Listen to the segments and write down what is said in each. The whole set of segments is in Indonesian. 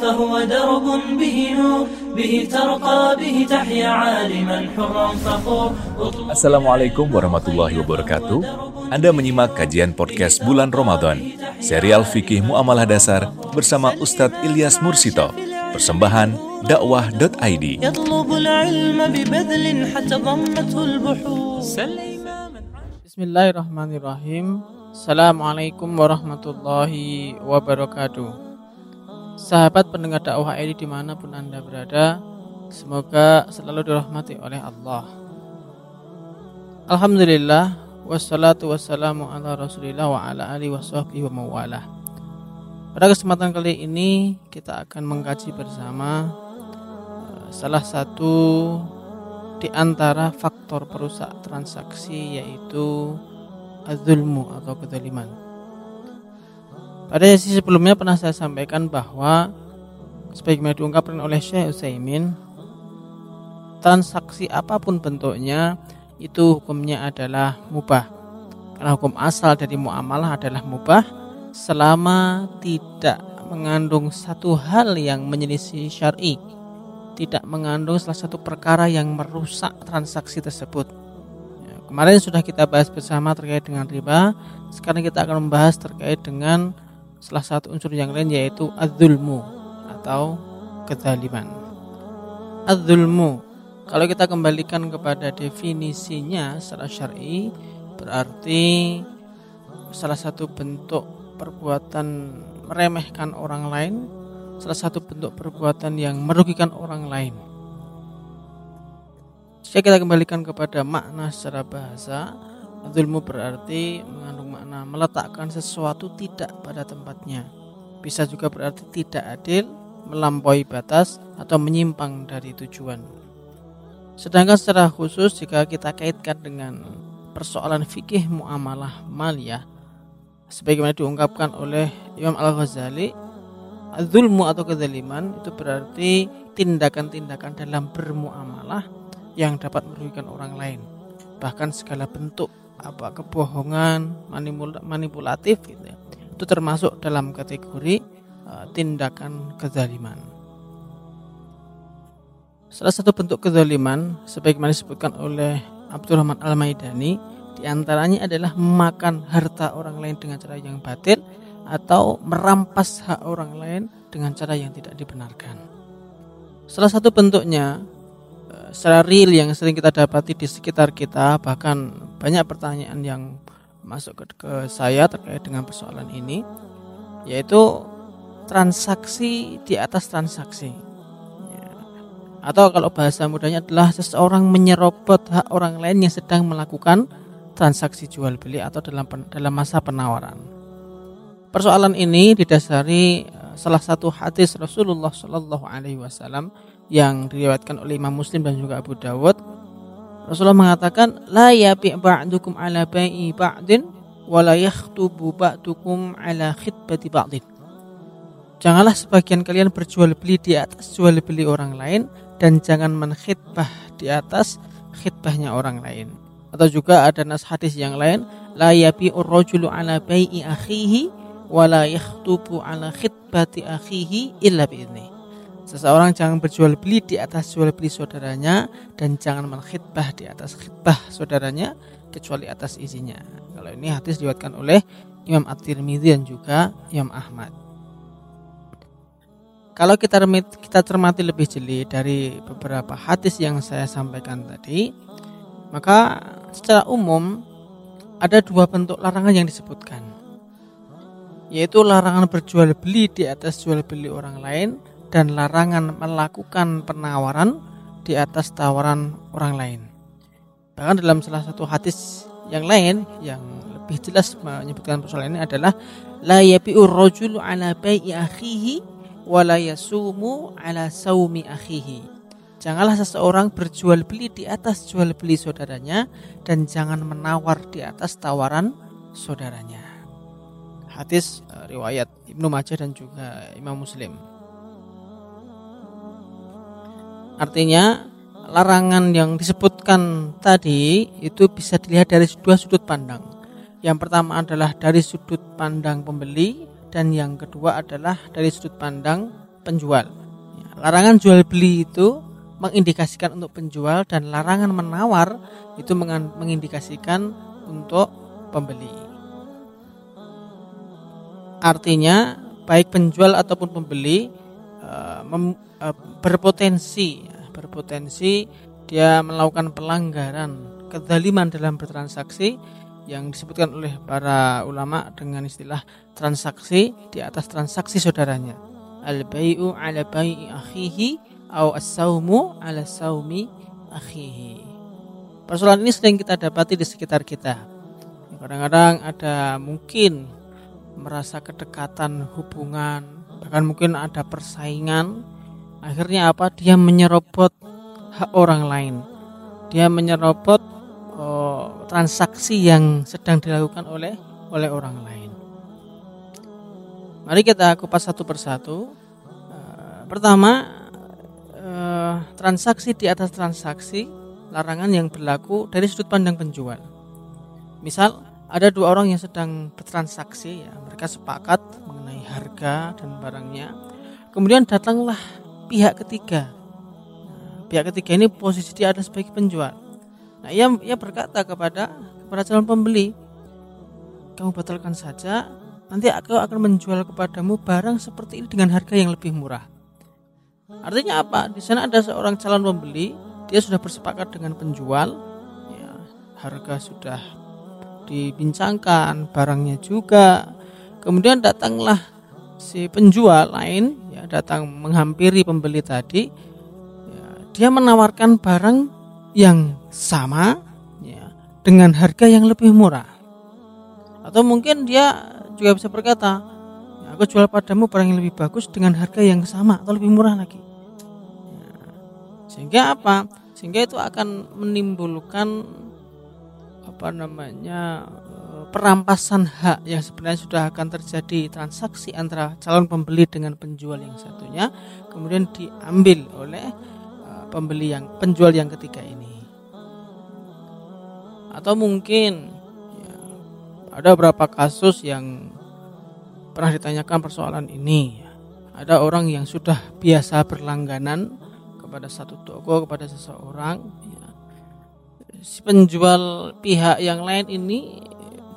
فهو درب به نور به ترقى به تحيا عالما حرا فخور Assalamualaikum warahmatullahi wabarakatuh. Anda menyimak kajian podcast bulan Ramadan, serial fikih muamalah dasar bersama Ustadz Ilyas Mursito. Persembahan dakwah.id. يطلب العلم ببذل حتى ضمته البحور Bismillahirrahmanirrahim. Assalamualaikum warahmatullahi wabarakatuh. Sahabat pendengar dakwah ini di mana pun anda berada, semoga selalu dirahmati oleh Allah. Alhamdulillah, wassalatu wassalamu ala rasulillah wa ala alihi wa wa. Pada kesempatan kali ini kita akan mengkaji bersama eh, salah satu di antara faktor perusak transaksi yaitu azulmu atau kezaliman. Pada sesi sebelumnya pernah saya sampaikan bahwa sebagaimana diungkapkan oleh Syekh Utsaimin transaksi apa pun bentuknya itu hukumnya adalah mubah. Karena hukum asal dari muamalah adalah mubah selama tidak mengandung satu hal yang menyelisih syar'i tidak mengandung salah satu perkara yang merusak transaksi tersebut. Ya, kemarin sudah kita bahas bersama terkait dengan riba. Sekarang kita akan membahas terkait dengan salah satu unsur yang lain yaitu adzulmu atau kezaliman. Adzulmu kalau kita kembalikan kepada definisinya secara syar'i berarti salah satu bentuk perbuatan meremehkan orang lain salah satu bentuk perbuatan yang merugikan orang lain. Jika kita kembalikan kepada makna secara bahasa, zulmu berarti mengandung meletakkan sesuatu tidak pada tempatnya. Bisa juga berarti tidak adil, melampaui batas, atau menyimpang dari tujuan. Sedangkan secara khusus jika kita kaitkan dengan persoalan fikih muamalah maliyah, sebagaimana diungkapkan oleh Imam Al-Ghazali Zulmu atau kezaliman itu berarti tindakan-tindakan dalam bermuamalah yang dapat merugikan orang lain. Bahkan segala bentuk apa kebohongan, manipulatif gitu ya. Itu termasuk dalam kategori uh, tindakan kezaliman. Salah satu bentuk kezaliman sebagaimana disebutkan oleh Abdurrahman Al-Maidani di antaranya adalah memakan harta orang lain dengan cara yang batil atau merampas hak orang lain dengan cara yang tidak dibenarkan. Salah satu bentuknya secara real yang sering kita dapati di sekitar kita bahkan banyak pertanyaan yang masuk ke, ke saya terkait dengan persoalan ini yaitu transaksi di atas transaksi ya. atau kalau bahasa mudahnya adalah seseorang menyerobot hak orang lain yang sedang melakukan transaksi jual beli atau dalam dalam masa penawaran. Persoalan ini didasari eh, salah satu hadis Rasulullah Shallallahu Alaihi Wasallam yang diriwayatkan oleh Imam Muslim dan juga Abu Dawud. Rasulullah mengatakan, la yabi ba'dukum ala bai'i ba'din wa la yakhtubu ba'dukum ala khitbati ba'din. Janganlah sebagian kalian berjual beli di atas jual beli orang lain dan jangan menkhidbah di atas khidbahnya orang lain. Atau juga ada nas hadis yang lain, la yabi'ur rajulu ala bai'i akhihi wala yakhtubu ala khitbati akhihi illa bi'izni. Seseorang jangan berjual beli di atas jual beli saudaranya dan jangan menkhidbah di atas khidbah saudaranya kecuali atas izinnya. Kalau ini hadis diriwayatkan oleh Imam At-Tirmidzi dan juga Imam Ahmad. Kalau kita kita cermati lebih jeli dari beberapa hadis yang saya sampaikan tadi, maka secara umum ada dua bentuk larangan yang disebutkan yaitu larangan berjual beli di atas jual beli orang lain dan larangan melakukan penawaran di atas tawaran orang lain. Bahkan dalam salah satu hadis yang lain yang lebih jelas menyebutkan persoalan ini adalah la yabi'ur rajulu ala bai'i akhihi wa la yasumu ala saumi akhihi. Janganlah seseorang berjual beli di atas jual beli saudaranya dan jangan menawar di atas tawaran saudaranya hadis uh, riwayat Ibnu Majah dan juga Imam Muslim. Artinya larangan yang disebutkan tadi itu bisa dilihat dari dua sudut pandang. Yang pertama adalah dari sudut pandang pembeli dan yang kedua adalah dari sudut pandang penjual. Ya, larangan jual beli itu mengindikasikan untuk penjual dan larangan menawar itu mengindikasikan untuk pembeli. Artinya baik penjual ataupun pembeli mem, uh, berpotensi ya, berpotensi dia melakukan pelanggaran kezaliman dalam bertransaksi yang disebutkan oleh para ulama dengan istilah transaksi di atas transaksi saudaranya. Al-bai'u ala bai'i akhihi au as-saumu ala saumi akhihi. Persoalan ini sering kita dapati di sekitar kita. Kadang-kadang ada mungkin merasa kedekatan hubungan, bahkan mungkin ada persaingan. Akhirnya apa? Dia menyerobot hak orang lain. Dia menyerobot oh, transaksi yang sedang dilakukan oleh oleh orang lain. Mari kita kupas satu persatu. Uh, pertama, uh, transaksi di atas transaksi larangan yang berlaku dari sudut pandang penjual. Misal ada dua orang yang sedang bertransaksi ya, mereka sepakat mengenai harga dan barangnya. Kemudian datanglah pihak ketiga. Nah, pihak ketiga ini posisi dia ada sebagai penjual. Nah, ia, ia berkata kepada kepada calon pembeli, kamu batalkan saja, nanti aku akan menjual kepadamu barang seperti ini dengan harga yang lebih murah. Artinya apa? Di sana ada seorang calon pembeli, dia sudah bersepakat dengan penjual, ya, harga sudah dibincangkan, barangnya juga. Kemudian datanglah si penjual lain, datang menghampiri pembeli tadi, ya, dia menawarkan barang yang sama ya, dengan harga yang lebih murah. Atau mungkin dia juga bisa berkata, ya, aku jual padamu barang yang lebih bagus dengan harga yang sama atau lebih murah lagi. Ya, sehingga apa? Sehingga itu akan menimbulkan apa namanya perampasan hak yang sebenarnya sudah akan terjadi transaksi antara calon pembeli dengan penjual yang satunya kemudian diambil oleh pembeli yang penjual yang ketiga ini atau mungkin ya, ada beberapa kasus yang pernah ditanyakan persoalan ini ada orang yang sudah biasa berlangganan kepada satu toko kepada seseorang ya. si penjual pihak yang lain ini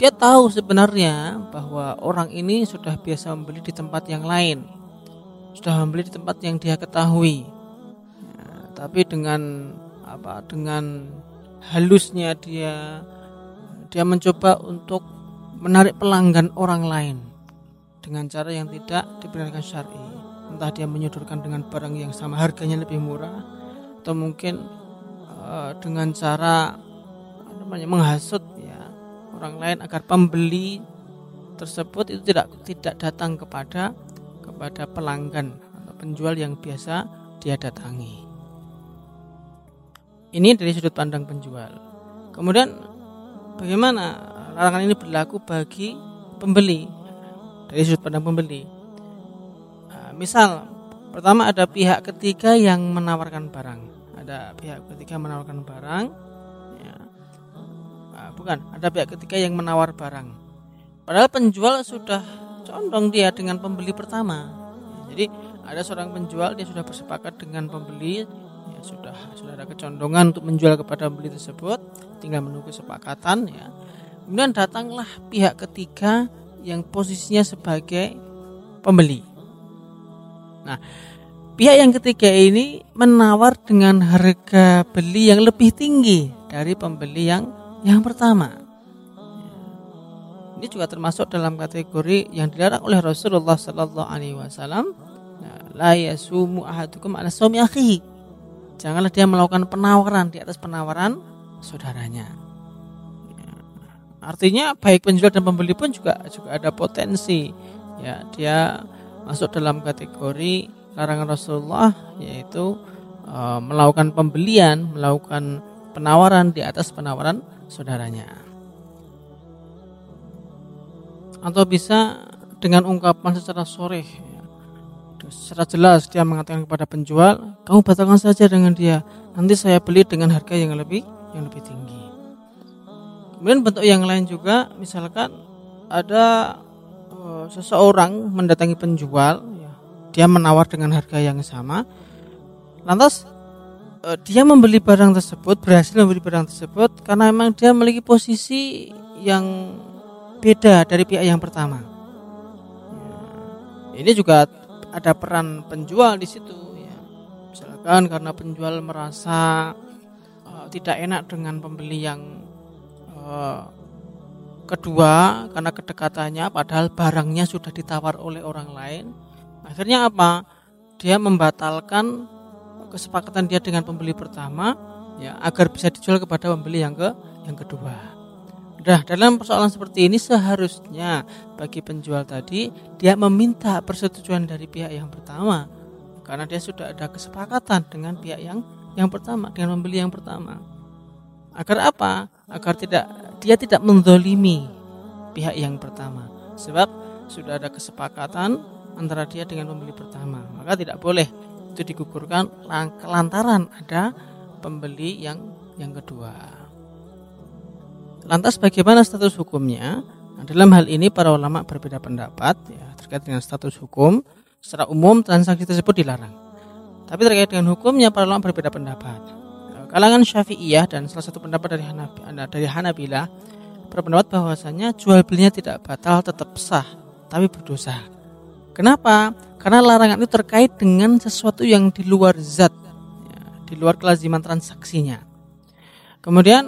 dia tahu sebenarnya bahwa orang ini sudah biasa membeli di tempat yang lain. Sudah membeli di tempat yang dia ketahui. Tapi dengan apa dengan halusnya dia dia mencoba untuk menarik pelanggan orang lain dengan cara yang tidak dibenarkan syar'i. Entah dia menyodorkan dengan barang yang sama harganya lebih murah atau mungkin uh, dengan cara namanya menghasut orang lain agar pembeli tersebut itu tidak tidak datang kepada kepada pelanggan atau penjual yang biasa dia datangi. Ini dari sudut pandang penjual. Kemudian bagaimana larangan ini berlaku bagi pembeli dari sudut pandang pembeli? Nah, misal pertama ada pihak ketiga yang menawarkan barang. Ada pihak ketiga menawarkan barang. Bukan, ada pihak ketiga yang menawar barang. Padahal penjual sudah condong dia dengan pembeli pertama. Jadi ada seorang penjual dia sudah bersepakat dengan pembeli ya sudah sudah ada kecondongan untuk menjual kepada pembeli tersebut tinggal menunggu kesepakatan ya kemudian datanglah pihak ketiga yang posisinya sebagai pembeli nah pihak yang ketiga ini menawar dengan harga beli yang lebih tinggi dari pembeli yang yang pertama ini juga termasuk dalam kategori yang dilarang oleh Rasulullah Sallallahu Alaihi Wasallam la yasumu ahadukum ala akhihi janganlah dia melakukan penawaran di atas penawaran saudaranya. Ya. Artinya baik penjual dan pembeli pun juga juga ada potensi. Ya, dia masuk dalam kategori larangan Rasulullah yaitu e, melakukan pembelian, melakukan penawaran di atas penawaran saudaranya. Atau bisa dengan ungkapan secara soreh secara jelas dia mengatakan kepada penjual, kamu batalkan saja dengan dia. Nanti saya beli dengan harga yang lebih yang lebih tinggi. Kemudian bentuk yang lain juga, misalkan ada uh, seseorang mendatangi penjual, ya, dia menawar dengan harga yang sama lantas uh, dia membeli barang tersebut berhasil membeli barang tersebut karena memang dia memiliki posisi yang beda dari pihak yang pertama. Ya, ini juga ada peran penjual di situ ya. Misalkan karena penjual merasa uh, tidak enak dengan pembeli yang uh, kedua karena kedekatannya padahal barangnya sudah ditawar oleh orang lain. Akhirnya apa? Dia membatalkan kesepakatan dia dengan pembeli pertama ya agar bisa dijual kepada pembeli yang ke yang kedua. Nah, dalam persoalan seperti ini seharusnya bagi penjual tadi dia meminta persetujuan dari pihak yang pertama karena dia sudah ada kesepakatan dengan pihak yang yang pertama dengan pembeli yang pertama. Agar apa? Agar tidak dia tidak mendolimi pihak yang pertama. Sebab sudah ada kesepakatan antara dia dengan pembeli pertama, maka tidak boleh itu digugurkan lantaran ada pembeli yang yang kedua. Lantas bagaimana status hukumnya? Nah, dalam hal ini para ulama berbeda pendapat ya terkait dengan status hukum. Secara umum transaksi tersebut dilarang. Tapi terkait dengan hukumnya para ulama berbeda pendapat. Kalangan Syafi'iyah dan salah satu pendapat dari Hanabi, dari Hanabilah berpendapat bahwasanya jual belinya tidak batal tetap sah tapi berdosa. Kenapa? Karena larangan itu terkait dengan sesuatu yang di luar zat, ya, di luar kelaziman transaksinya. Kemudian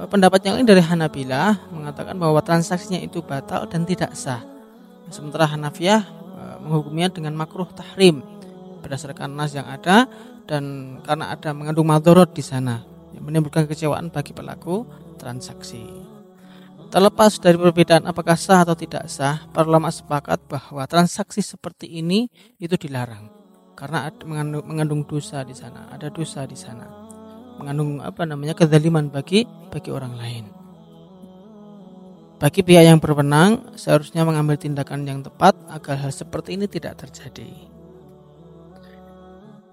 eh, pendapat yang lain dari Hanabilah mengatakan bahwa transaksinya itu batal dan tidak sah. Sementara Hanafiyah eh, menghukumnya dengan makruh tahrim berdasarkan nas yang ada dan karena ada mengandung madorot di sana yang menimbulkan kecewaan bagi pelaku transaksi. Terlepas dari perbedaan apakah sah atau tidak sah, para ulama sepakat bahwa transaksi seperti ini itu dilarang karena mengandung, mengandung dosa di sana, ada dosa di sana. Mengandung apa namanya kezaliman bagi bagi orang lain. Bagi pihak yang berwenang seharusnya mengambil tindakan yang tepat agar hal seperti ini tidak terjadi.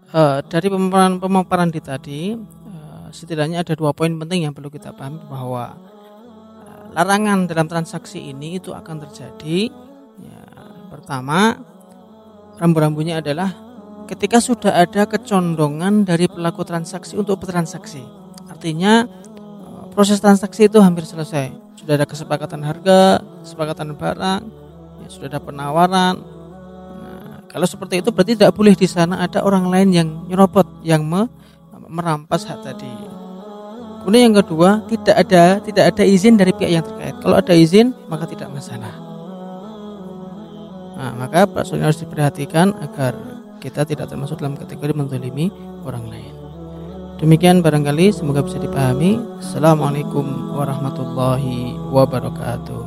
Uh, dari pemaparan pemaparan di tadi, uh, setidaknya ada dua poin penting yang perlu kita pahami bahwa larangan dalam transaksi ini itu akan terjadi. Ya, pertama rambu-rambunya adalah ketika sudah ada kecondongan dari pelaku transaksi untuk bertransaksi artinya eh, proses transaksi itu hampir selesai. Sudah ada kesepakatan harga kesepakatan barang ya, sudah ada penawaran. Nah, kalau seperti itu berarti tidak boleh di sana ada orang lain yang nyerobot yang me, merampas hak tadi Kemudian yang kedua, tidak ada tidak ada izin dari pihak yang terkait. Kalau ada izin, maka tidak masalah. Nah, maka persoalan harus diperhatikan agar kita tidak termasuk dalam kategori menzalimi orang lain. Demikian barangkali semoga bisa dipahami. Assalamualaikum warahmatullahi wabarakatuh.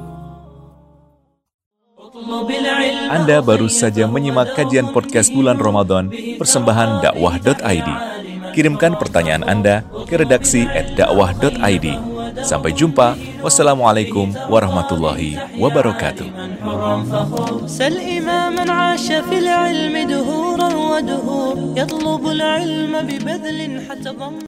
Anda baru saja menyimak kajian podcast bulan Ramadan persembahan dakwah.id. Kirimkan pertanyaan Anda ke redaksi @dakwah.id. Sampai jumpa. Wassalamualaikum warahmatullahi wabarakatuh.